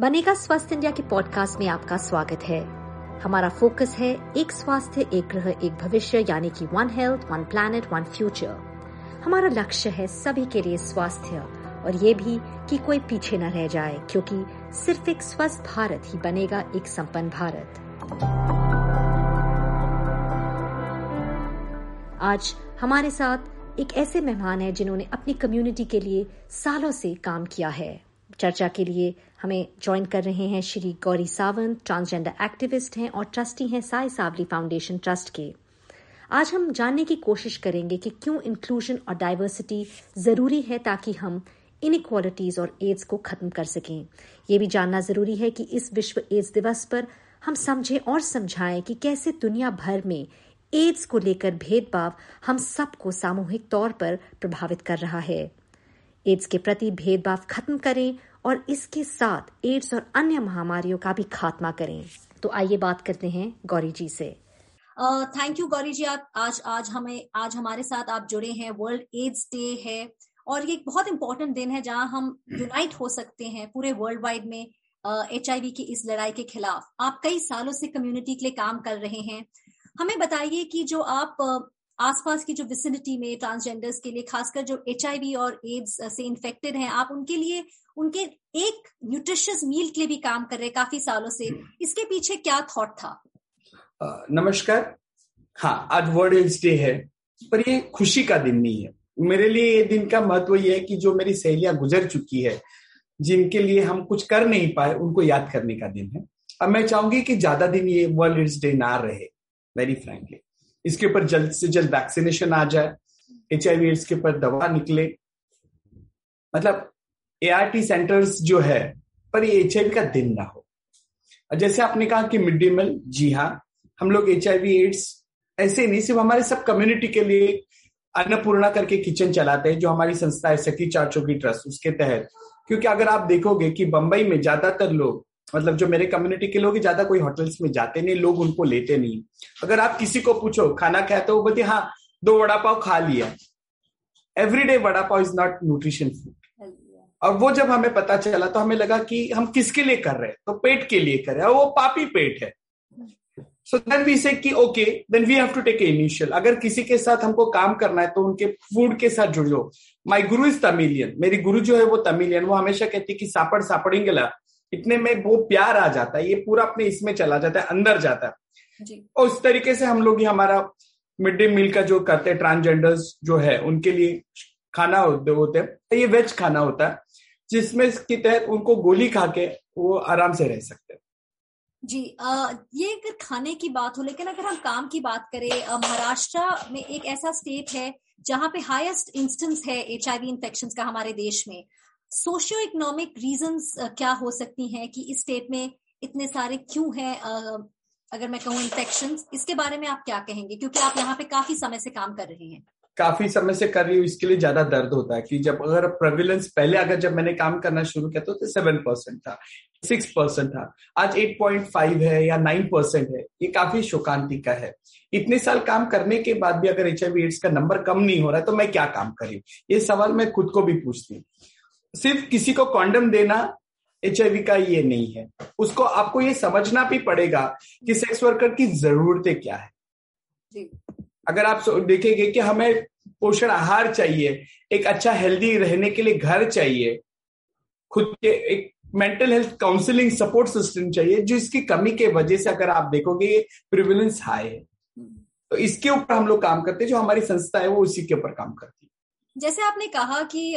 बनेगा स्वस्थ इंडिया के पॉडकास्ट में आपका स्वागत है। हमारा फोकस है एक स्वास्थ्य, एक ग्रह, एक भविष्य, यानी कि one health one planet one future हमारा लक्ष्य है सभी के लिए स्वास्थ्य, और ये भी कि कोई पीछे न रह जाए, क्योंकि सिर्फ़ एक स्वस्थ भारत ही बनेगा एक संपन्न भारत। आज हमारे साथ एक ऐसे मेहमान हैं जिन्होंने अपनी कम्युनिटी के लिए सालों से काम किया है। चर्चा के लिए हमें ज्वाइन कर रहे हैं श्री गौरी सावंत ट्रांसजेंडर एक्टिविस्ट हैं और ट्रस्टी हैं साई सावली फाउंडेशन ट्रस्ट के। आज हम जानने की कोशिश करेंगे कि क्यों इंक्लूजन और डाइवर्सिटी ज़रूरी है ताकि हम इनक्वालिटीज और एड्स को खत्म कर सकें। ये भी जानना ज़रूरी है कि इस विश्व एड्स दिवस पर हम समझें और समझाएँ कि कैसे दुनिया भर में एड्स को लेकर भेदभाव हम सबको सामूहिक तौर पर प्रभावित कर रहा है। एड्स के प्रति भेदभाव खत्म करें और इसके साथ एड्स और अन्य महामारियों का भी खात्मा करें। तो आइए बात करते हैं गौरी जी से। थैंक यू गौरी जी आप आज आज हमें आज हमारे साथ आप जुड़े हैं। वर्ल्ड एड्स डे है और ये एक बहुत इंपॉर्टेंट दिन है जहाँ हम यूनाइट हो सकते हैं पूरे वर्ल्ड वाइड में एच uh, की इस लड़ाई के खिलाफ। आप कई सालों से कम्युनिटी के लिए काम कर रहे हैं। हमें बताइए कि जो आप आसपास की जो विसिनिटी में ट्रांसजेंडर्स के लिए, खासकर जो एच और एड्स से इन्फेक्टेड हैं, आप उनके लिए, उनके एक न्यूट्रिशियस मील के लिए भी काम कर रहे काफ़ी सालों से। इसके पीछे क्या थॉट था? नमस्कार। हाँ आज वर्ल्ड एड्स डे है, पर ये खुशी का दिन नहीं है। मेरे लिए ये दिन का महत्व ये है कि जो मेरी सहेलियाँ गुजर चुकी है, जिनके लिए हम कुछ कर नहीं पाए, उनको याद करने का दिन है। अब मैं चाहूँगी कि ज़्यादा दिन ये वर्ल्ड एड्स डे ना रहे वेरी फ्रेंकली इसके ऊपर जल्द से जल्द वैक्सीनेशन आ जाए एच आई एड्स के ऊपर दवा निकले। मतलब ए सेंटर्स जो है, पर ये एच का दिन ना हो। जैसे आपने कहा कि मिड डे मील जी हाँ हम लोग एच एड्स ऐसे नहीं, सिर्फ़ हमारे सब कम्युनिटी के लिए अन्नपूर्णा करके किचन चलाते हैं, जो हमारी संस्था है सखी चाचो की ट्रस्ट उसके तहत। क्योंकि अगर आप देखोगे कि बंबई में ज़्यादातर लोग मतलब जो मेरे कम्युनिटी के लोग ज़्यादा कोई होटल्स में जाते नहीं, लोग उनको लेते नहीं। अगर आप किसी को पूछो, खाना खाए तो वो बोलते हाँ दो वड़ा पाव खा लिया every day vada pav is not nutrition food और वो जब हमें पता चला तो हमें लगा कि हम किसके लिए कर रहे हैं? तो पेट के लिए कर रहे हैं। वो पापी पेट है। सो देन वी से कि okay then we have to take initial अगर किसी के साथ हमको काम करना है तो उनके फ़ूड के साथ जुड़ माई गुरु इज़ तमिलियन मेरी गुरु जो है, वो तमिलियन वो हमेशा कहती है कि सापड़ सापड़ेंगे इतने में वो प्यार आ जाता है ये पूरा अपने इसमें चला जाता है अंदर जाता है। जी। और उस तरीके से हम लोग ही हमारा मिड डे मील का जो करते हैं ट्रांसजेंडर्स जो है उनके लिए खाना होते हैं ये वेज खाना होता है जिसमें इसके तहत उनको गोली खा के वो आराम से रह सकते हैं। जी आ, ये अगर खाने की बात हो लेकिन अगर हम काम की बात करें महाराष्ट्र में एक ऐसा स्टेट है जहाँ पे हाईएस्ट इंस्टेंस है एच इन्फेक्शन का हमारे देश में। सोशियो इकोनॉमिक रीजन क्या हो सकती हैं कि इस स्टेट में इतने सारे क्यों हैं अगर मैं कहूँ इन्फेक्शन इसके बारे में आप क्या कहेंगे? क्योंकि आप यहाँ पे काफ़ी समय से काम कर रहे हैं। काफ़ी समय से कर रही हूँ, इसके लिए ज़्यादा दर्द होता है कि जब अगर प्रेविलेंस पहले अगर जब मैंने काम करना शुरू किया तो सेवन परसेंट था सिक्स परसेंट था, आज एट पॉइंट फाइव है या नाइन परसेंट है, ये काफ़ी शोकांति का है। इतने साल काम करने के बाद भी अगर एच एड्स का नंबर कम नहीं हो रहा है तो मैं क्या काम करी? ये सवाल मैं खुद को भी पूछती हूँ। सिर्फ़ किसी को कॉन्डम देना एचआईवी का ये नहीं है। उसको आपको ये समझना भी पड़ेगा कि सेक्स वर्कर की जरूरतें क्या है। जी। अगर आप देखेंगे कि हमें पोषण आहार चाहिए एक अच्छा हेल्दी रहने के लिए घर चाहिए खुद के एक mental health counselling support system चाहिए जो इसकी कमी के वजह से अगर आप देखोगे ये प्रिविलेंस हाई है। तो इसके ऊपर हम लोग काम करते हैं जो हमारी संस्था है वो उसी के ऊपर काम करती है। जैसे आपने कहा कि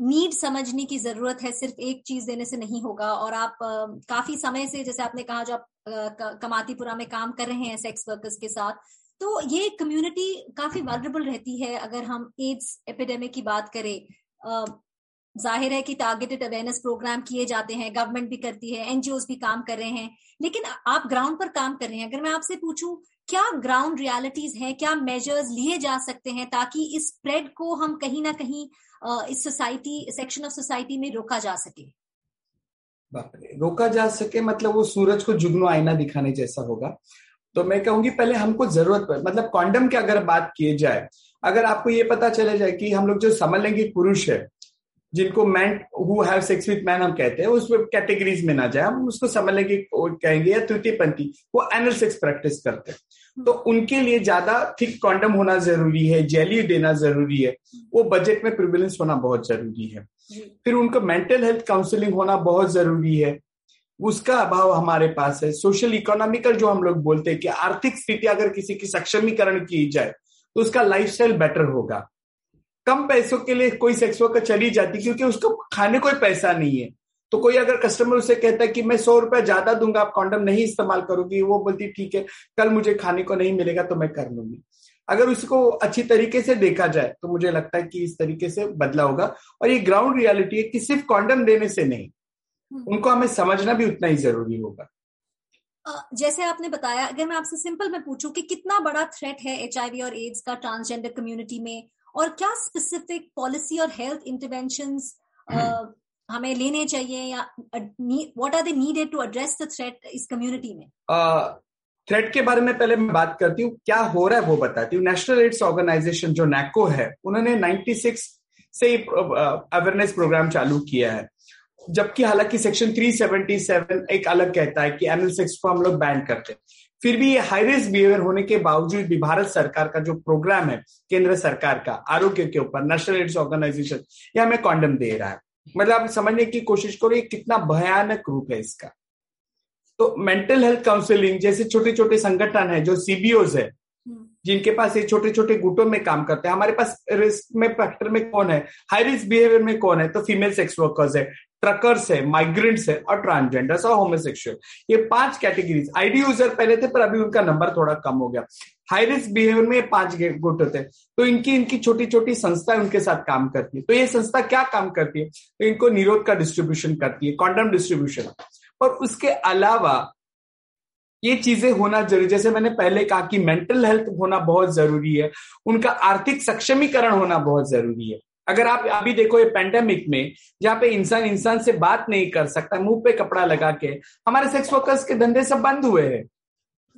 नीड समझने की ज़रूरत है, सिर्फ़ एक चीज़ देने से नहीं होगा। और आप काफ़ी समय से, जैसे आपने कहा, जो आप कमातीपुरा में काम कर रहे हैं सेक्स वर्कर्स के साथ तो ये कम्युनिटी काफ़ी वालरेबल रहती है, अगर हम एड्स एपिडेमिक की बात करें। ज़ाहिर है कि टारगेटेड अवेयरनेस प्रोग्राम किए जाते हैं गवर्नमेंट भी करती है एनजीओ भी काम कर रहे हैं, लेकिन आप ग्राउंड पर काम कर रहे हैं। अगर मैं आपसे पूछूँ क्या ग्राउंड रियलिटीज हैं, क्या मेजर्स लिए जा सकते हैं ताकि इस स्प्रेड को हम कहीं ना कहीं इस सोसाइटी सेक्शन ऑफ़ सोसाइटी में रोका जा सके? रोका जा सके मतलब वो सूरज को जुगनो आईना दिखाने जैसा होगा। तो मैं कहूँगी पहले हमको ज़रूरत पर मतलब कॉन्डम की अगर बात किए जाए, अगर आपको ये पता चले जाए कि हम लोग जो समलैंगिक पुरुष है, जिनको man who have sex with man हम कहते हैं, उसमें कैटेगरीज में ना जाए, हम उसको समझने की कहेंगे या तृतीय पंथी वो एनल सेक्स प्रैक्टिस करते हैं। तो उनके लिए ज़्यादा थिक कॉन्डम होना ज़रूरी है जेली देना ज़रूरी है। वो बजट में प्रिविलेंस होना बहुत ज़रूरी है। फिर उनका मेंटल हेल्थ काउंसलिंग होना बहुत ज़रूरी है। उसका अभाव हमारे पास है। सोशल इकोनॉमिकल जो हम लोग बोलते हैं कि आर्थिक स्थिति अगर किसी की सक्षमीकरण की जाए तो उसका लाइफस्टाइल बेटर होगा। कम पैसों के लिए कोई सेक्स वर्कर चली जाती क्योंकि उसको खाने कोई पैसा नहीं है। तो कोई अगर कस्टमर उसे कहता है कि मैं सौ रुपया ज़्यादा दूँगा आप कॉन्डम नहीं इस्तेमाल करोगी वो बोलती ठीक है कल मुझे खाने को नहीं मिलेगा तो मैं कर लूँगी। अगर उसको अच्छी तरीके से देखा जाए तो मुझे लगता है कि इस तरीके से बदला होगा। और ये ग्राउंड रियलिटी है कि सिर्फ़ कॉन्डम देने से नहीं हम्म। उनको हमें समझना भी उतना ही ज़रूरी होगा। जैसे आपने बताया अगर मैं आपसे सिंपल में पूछूँ कि कितना बड़ा थ्रेट है एचआईवी और एड्स का ट्रांसजेंडर कम्युनिटी में और क्या स्पेसिफिक पॉलिसी और हेल्थ इंटरवेंशन हमें लेने चाहिए या what are they needed to address the threat इस कम्युनिटी में? थ्रेट के बारे में पहले मैं बात करती हूँ, क्या हो रहा है वो बताती हूँ। नेशनल एड्स ऑर्गेनाइजेशन जो नैको है, उन्होंने 96 से अवेयरनेस प्रोग्राम चालू किया है। जबकि हालाँकि सेक्शन 377 एक अलग कहता है कि एनल सेक्स को हम लोग बैन करते हैं। फिर भी ये हाई रिस्क बिहेवियर होने के बावजूद भी भारत सरकार का जो प्रोग्राम है, केंद्र सरकार का, आरोग्य के ऊपर नेशनल एड्स ऑर्गेनाइजेशन ये हमें कॉन्डम दे रहा है। मतलब आप समझने की कोशिश करो ये कितना भयानक रूप है इसका। तो मेंटल हेल्थ काउंसिलिंग जैसे छोटे छोटे संगठन है जो सीबीओज है जिनके पास ये छोटे छोटे गुटों में काम करते हैं हमारे पास रिस्क में फैक्टर में कौन है? हाई रिस्क बिहेवियर में कौन है? तो फीमेल सेक्स वर्कर्स है। ट्रकर्स है माइग्रेंट्स है और ट्रांसजेंडर्स और होमोसेक्सुअल ये पाँच कैटेगरीज आईडी यूज़र पहले थे, पर अभी उनका नंबर थोड़ा कम हो गया. हाई रिस्क बिहेवियर में पाँच गुट होते हैं. तो इनकी इनकी छोटी छोटी संस्था उनके साथ काम करती है. तो ये संस्था क्या काम करती है? तो इनको निरोध का डिस्ट्रीब्यूशन करती है कॉन्डम डिस्ट्रीब्यूशन और उसके अलावा ये चीज़ें होना ज़रूरी, जैसे मैंने पहले कहा कि मेंटल हेल्थ होना बहुत ज़रूरी है. उनका आर्थिक सक्षमीकरण होना बहुत ज़रूरी है. अगर आप अभी देखो ये पेंडेमिक में जहाँ पे इंसान इंसान से बात नहीं कर सकता मुँह पे कपड़ा लगा के हमारे सेक्स वर्कर्स के धंधे सब बंद हुए हैं।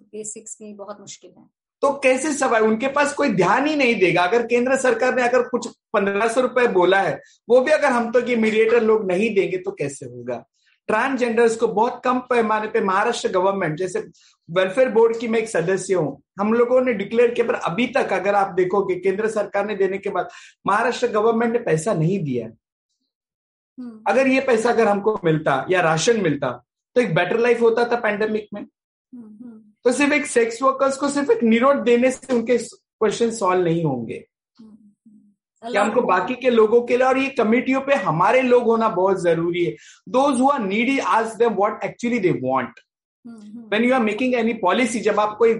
बेसिक्स में बहुत मुश्किल है। तो कैसे सवाल उनके पास कोई ध्यान ही नहीं देगा। अगर केंद्र सरकार ने अगर कुछ पंद्रह सौ रुपए बोला है वो भी अगर हम तो कि मीडिएटर लोग नहीं देंगे तो कैसे होगा? ट्रांसजेंडर्स को बहुत कम पैमाने पे महाराष्ट्र गवर्नमेंट जैसे वेलफेयर बोर्ड की मैं एक सदस्य हूँ हम लोगों ने डिक्लेयर किया पर अभी तक अगर आप देखोगे केंद्र सरकार ने देने के बाद महाराष्ट्र गवर्नमेंट ने पैसा नहीं दिया हम्म। अगर ये पैसा अगर हमको मिलता या राशन मिलता तो एक बेटर लाइफ होता था पैंडेमिक में हम्म, हम्म। तो सिर्फ़ एक सेक्स वर्कर्स को सिर्फ़ एक निरोध देने से उनके क्वेश्चन सॉल्व नहीं होंगे कि हमको बाकी के लोगों के लिए और ये कमिटियों पे हमारे लोग होना बहुत ज़रूरी है। Those who are needy ask them what actually they want when you are making any policy जब आप कोई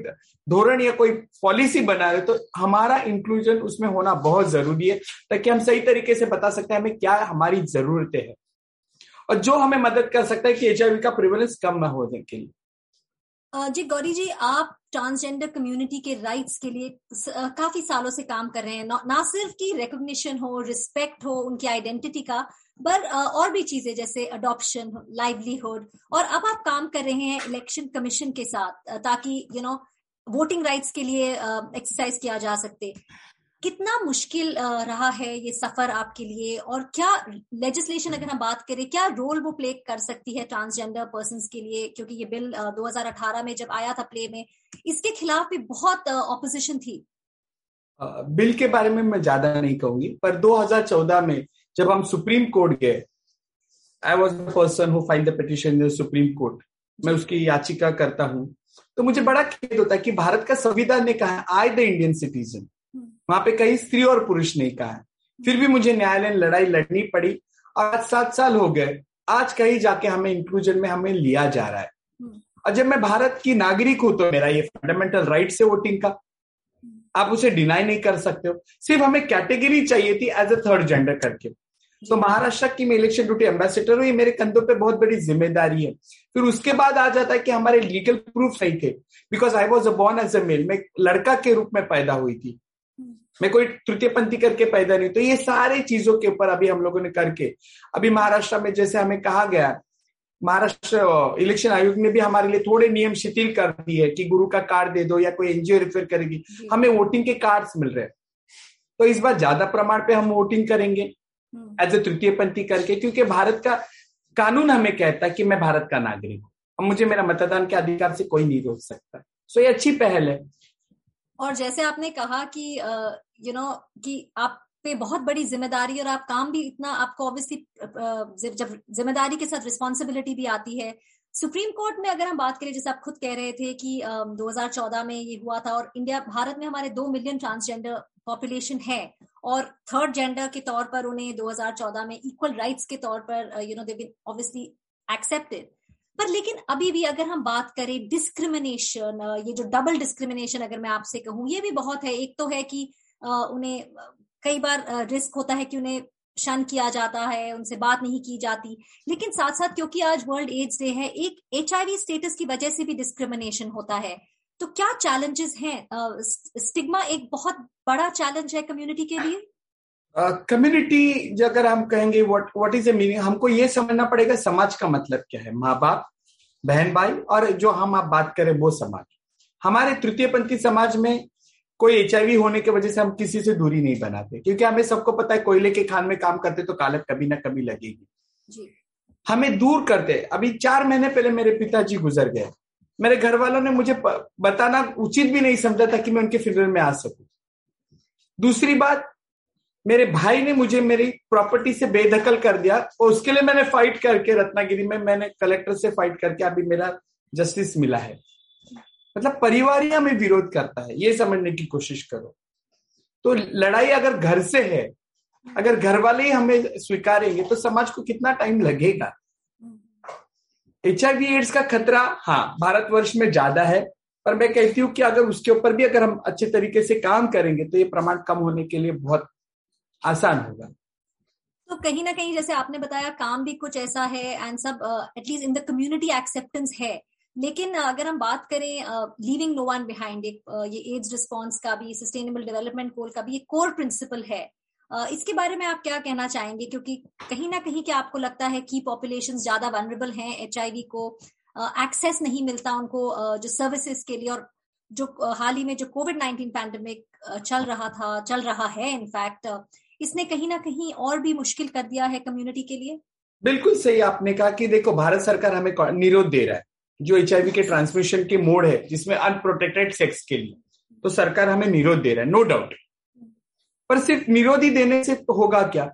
धोरण या कोई पॉलिसी बना रहे तो हमारा इंक्लूजन उसमें होना बहुत ज़रूरी है ताकि हम सही तरीके से बता सकते हैं हमें क्या हमारी जरूरतें हैं। और जो हमें मदद कर सकता है कि एच का प्रिवलेंस कम ना होने के लिए। जी गौरी जी, आप ट्रांसजेंडर कम्युनिटी के राइट्स के लिए काफ़ी सालों से काम कर रहे हैं। ना सिर्फ़ की रिकॉग्निशन हो रिस्पेक्ट हो, उनकी आइडेंटिटी का, पर और भी चीज़ें जैसे अडॉप्शन लाइवलीहुड और अब आप काम कर रहे हैं इलेक्शन कमीशन के साथ ताकि यू नो वोटिंग राइट्स के लिए एक्सरसाइज किया जा सकते। कितना मुश्किल रहा है ये सफ़र आपके लिए? और क्या लेजिस्लेशन अगर हम बात करें, क्या रोल वो प्ले कर सकती है ट्रांसजेंडर पर्सन के लिए? क्योंकि ये बिल 2018 में जब आया था प्ले में, इसके खिलाफ भी बहुत ऑपोजिशन थी। बिल के बारे में मैं ज़्यादा नहीं कहूँगी, पर 2014 में जब हम सुप्रीम कोर्ट गए I was the person who file the petition supreme court मैं उसकी याचिका करता हूँ। तो मुझे बड़ा खेद होता है कि भारत का संविधान ने कहा आई द इंडियन सिटीजन वहाँ पे कहीं स्त्री और पुरुष नहीं कहा है। फिर भी मुझे न्यायालय लड़ाई लड़नी पड़ी। आज सात साल हो गए। आज कहीं जाके हमें इंक्लूजन में हमें लिया जा रहा है। हम्म। और जब मैं भारत की नागरिक हूँ तो मेरा ये फंडामेंटल राइट है वोटिंग का। आप उसे डिनाई नहीं कर सकते हो। सिर्फ़ हमें कैटेगरी चाहिए थी एज अ थर्ड जेंडर करके। तो महाराष्ट्र की मैं इलेक्शन ड्यूटी एम्बेसिडर हूँ ये मेरे कंधों पे बहुत बड़ी ज़िम्मेदारी है। फिर उसके बाद आ जाता है कि हमारे लीगल प्रूफ नहीं थे। Because I was a born as a male मैं लड़का के रूप में पैदा हुई थी। मैं कोई तृतीय पंथी करके पैदा नहीं तो ये सारे चीज़ों के ऊपर अभी हम लोगों ने करके अभी महाराष्ट्र में जैसे हमें कहा गया महाराष्ट्र इलेक्शन आयोग ने भी हमारे लिए थोड़े नियम शिथिल कर दिए कि गुरु का कार्ड दे दो या कोई एनजीओ रेफर करेगी। हमें वोटिंग के कार्ड्स मिल रहे हैं। तो इस बार ज़्यादा प्रमाण पे हम वोटिंग करेंगे एज ए तृतीय पंथी करके क्योंकि भारत का कानून हमें कहता है कि मैं भारत का नागरिक हूँ। अब मुझे मेरा मतदान के अधिकार से कोई नहीं रोक सकता। सो ये अच्छी पहल है। और जैसे आपने कहा कि यू नो कि आप पे बहुत बड़ी ज़िम्मेदारी और आप काम भी इतना, आपको ऑब्वियसली जब ज़िम्मेदारी के साथ रिस्पॉन्सिबिलिटी भी आती है। सुप्रीम कोर्ट में अगर हम बात करें, जैसे आप खुद कह रहे थे कि 2014 में ये हुआ था और इंडिया भारत में हमारे दो मिलियन ट्रांसजेंडर पॉपुलेशन है और थर्ड जेंडर के तौर पर उन्हें 2014 में इक्वल राइट्स के तौर पर you know they obviously accepted पर लेकिन अभी भी अगर हम बात करें डिस्क्रिमिनेशन ये जो डबल डिस्क्रिमिनेशन अगर मैं आपसे कहूँ, ये भी बहुत है। एक तो है कि उन्हें कई बार रिस्क होता है कि उन्हें शन किया जाता है उनसे बात नहीं की जाती। लेकिन साथ साथ क्योंकि आज वर्ल्ड एड्स डे है एक एच स्टेटस की वजह से भी डिस्क्रिमिनेशन होता है। तो क्या चैलेंजेस हैं? स्टिग्मा एक बहुत बड़ा चैलेंज है कम्युनिटी के लिए? कम्युनिटी uh, अगर हम कहेंगे व्हाट व्हाट इज़ मीनिंग हमको ये समझना पड़ेगा समाज का मतलब क्या है? माँ बाप बहन भाई और जो हम आप बात करें वो समाज। हमारे तृतीय पंथी समाज में कोई एचआईवी होने की वजह से हम किसी से दूरी नहीं बनाते क्योंकि हमें सबको पता है कोयले के खान में काम करते तो कालत कभी ना कभी लगेगी। हमें दूर करते। अभी चार महीने पहले मेरे पिताजी गुजर गए। मेरे घर वालों ने मुझे बताना उचित भी नहीं समझा था कि मैं उनके फिनरल में आ सकूँ। दूसरी बात मेरे भाई ने मुझे मेरी प्रॉपर्टी से बेदखल कर दिया और उसके लिए मैंने फाइट करके रत्नागिरी में मैंने कलेक्टर से फाइट करके अभी मेरा जस्टिस मिला है। मतलब परिवार ही हमें विरोध करता है, ये समझने की कोशिश करो। तो लड़ाई अगर घर से है, अगर घर वाले ही हमें स्वीकारेंगे तो समाज को कितना टाइम लगेगा? एच एड्स का खतरा हाँ भारतवर्ष में ज़्यादा है, पर मैं कहती हूँ कि अगर उसके ऊपर भी अगर हम अच्छे तरीके से काम करेंगे तो ये प्रमाण कम होने के लिए बहुत आसान होगा। तो कहीं ना कहीं जैसे आपने बताया, काम भी कुछ ऐसा है एंड सब at least in the community acceptance है। लेकिन अगर हम बात करें लीविंग नो वन बिहाइंड एक ये एड्स रिस्पॉन्स का भी सस्टेनेबल डेवलपमेंट गोल का भी एक कोर प्रिंसिपल है। uh, इसके बारे में आप क्या कहना चाहेंगे? क्योंकि कहीं ना कहीं क्या आपको लगता है कि पॉपुलेशन ज़्यादा वनरेबल हैं एच को? एक्सेस uh, नहीं मिलता उनको uh, जो सर्विसेज़ के लिए और जो हाल ही में जो कोविड नाइन्टीन पैंडमिक चल रहा था चल रहा है इनफैक्ट इसने कहीं ना कहीं और भी मुश्किल कर दिया है कम्युनिटी के लिए? बिल्कुल सही आपने कहा कि देखो भारत सरकार हमें निरोध दे रहा है। जो एचआईवी के ट्रांसमिशन के मोड है जिसमें अनप्रोटेक्टेड सेक्स के लिए। तो सरकार हमें निरोध दे रहा है नो डाउट पर सिर्फ़ निरोध ही देने से होगा क्या?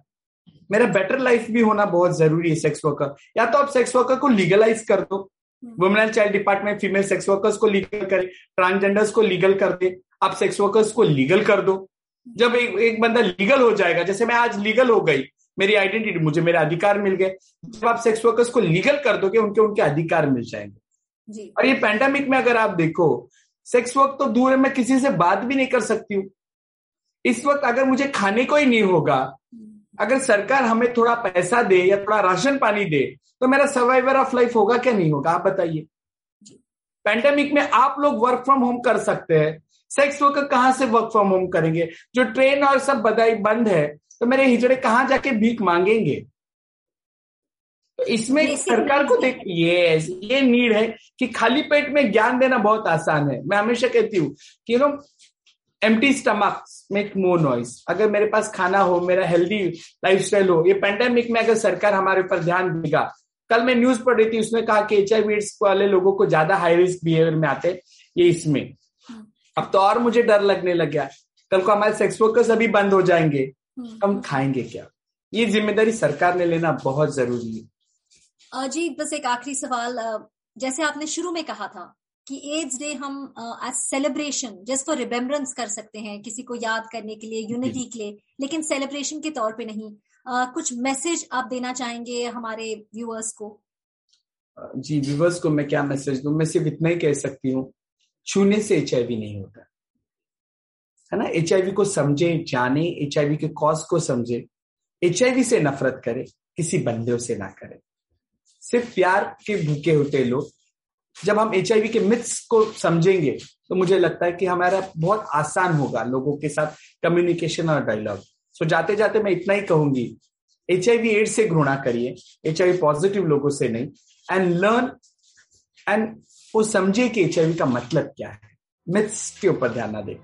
मेरा बेटर लाइफ भी होना बहुत ज़रूरी है सेक्स वर्कर या तो आप सेक्स वर्कर को लीगलाइज कर दो। Women and child department female sex workers को लीगल करे ट्रांसजेंडर्स को लीगल कर दे। आप सेक्स वर्कर्स को लीगल कर दो। जब एक, एक बंदा लीगल हो जाएगा जैसे मैं आज लीगल हो गई मेरी आइडेंटिटी मुझे मेरे अधिकार मिल गए। जब आप सेक्स वर्कर्स को लीगल कर दोगे उनके उनके अधिकार मिल जाएँगे। जी। और ये पैंडेमिक में अगर आप देखो सेक्स वर्क तो दूर है मैं किसी से बात भी नहीं कर सकती हूँ। इस वक्त अगर मुझे खाने को ही नहीं होगा अगर सरकार हमें थोड़ा पैसा दे या थोड़ा राशन पानी दे तो मेरा सर्वाइवर ऑफ़ लाइफ होगा क्या नहीं होगा? आप बताइए। पैंडेमिक में आप लोग वर्क फ्रॉम होम कर सकते हैं। सेक्स वर्कर कहाँ से वर्क फ्रॉम होम करेंगे? जो ट्रेन और सब बधाई बंद है तो मेरे हिजड़े कहाँ जाके भीख मांगेंगे? तो इसमें सरकार को देख ये ये नीड है कि खाली पेट में ज्ञान देना बहुत आसान है। मैं हमेशा कहती हूँ कि you know empty stomach make more noise अगर मेरे पास खाना हो मेरा हेल्दी लाइफस्टाइल हो ये पेंडेमिक में अगर सरकार हमारे ऊपर ध्यान देगा कल मैं न्यूज़ पढ़ रही थी उसने कहा कि एच आई वाले लोगों को ज़्यादा हाई रिस्क बिहेवियर में आते ये इसमें। अब तो और मुझे डर लगने लग गया। कल को हमारे सेक्स वर्कर्स अभी बंद हो जाएँगे। हम्म। हम खाएँगे क्या? ये ज़िम्मेदारी सरकार ने लेना बहुत ज़रूरी है। जी बस एक आखिरी सवाल जैसे आपने शुरू में कहा था कि एड्स डे हम as celebration just for remembrance कर सकते हैं किसी को याद करने के लिए यूनिटी के लिए लेकिन सेलिब्रेशन के तौर पे नहीं। uh, कुछ मैसेज आप देना चाहेंगे हमारे व्यूअर्स को? जी व्यूअर्स को मैं क्या मैसेज दू? मैं सिर्फ़ इतना ही कह सकती हूँ छूने से एचआईवी नहीं होता। है ना? एचआईवी को समझे जाने एच के कॉज को समझे। एच से नफरत करे किसी बंदे से ना करे। सिर्फ़ प्यार के भूखे होते हैं लोग। जब हम एचआईवी के मिथ्स को समझेंगे तो मुझे लगता है कि हमारा बहुत आसान होगा लोगों के साथ कम्युनिकेशन और डायलॉग सो जाते जाते मैं इतना ही कहूँगी एच आई एड्स से घृणा करिए एच पॉजिटिव लोगों से नहीं। एंड लर्न एंड वो समझे कि एच का मतलब क्या है। मिथ्स के ऊपर ध्यान ना दे।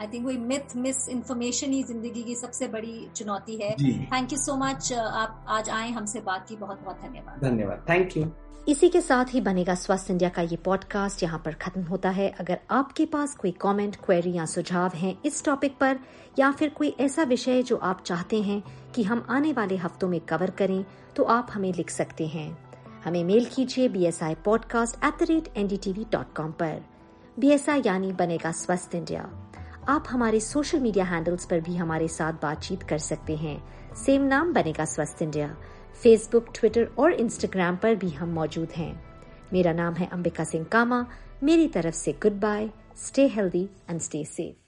आई थिंक वही मिथ मिस इन्फॉर्मेशन ही ज़िंदगी की सबसे बड़ी चुनौती है। थैंक यू सो मच आप आज आए हमसे बात की बहुत बहुत धन्यवाद। धन्यवाद। थैंक यू इसी के साथ ही बनेगा स्वस्थ इंडिया का ये पॉडकास्ट यहाँ पर खत्म होता है। अगर आपके पास कोई कमेंट, क्वेरी या सुझाव हैं इस टॉपिक पर या फिर कोई ऐसा विषय जो आप चाहते हैं कि हम आने वाले हफ्तों में कवर करें तो आप हमें लिख सकते हैं। हमें मेल कीजिए B S I podcast at the rate N D T V dot com पर। बी एस आई यानी बनेगा स्वस्थ इंडिया। आप हमारे सोशल मीडिया हैंडल्स पर भी हमारे साथ बातचीत कर सकते हैं। सेम नाम बनेगा स्वस्थ इंडिया फेसबुक ट्विटर और इंस्टाग्राम पर भी हम मौजूद हैं। मेरा नाम है अंबिका सिंह कामा। मेरी तरफ़ से goodbye stay healthy and stay safe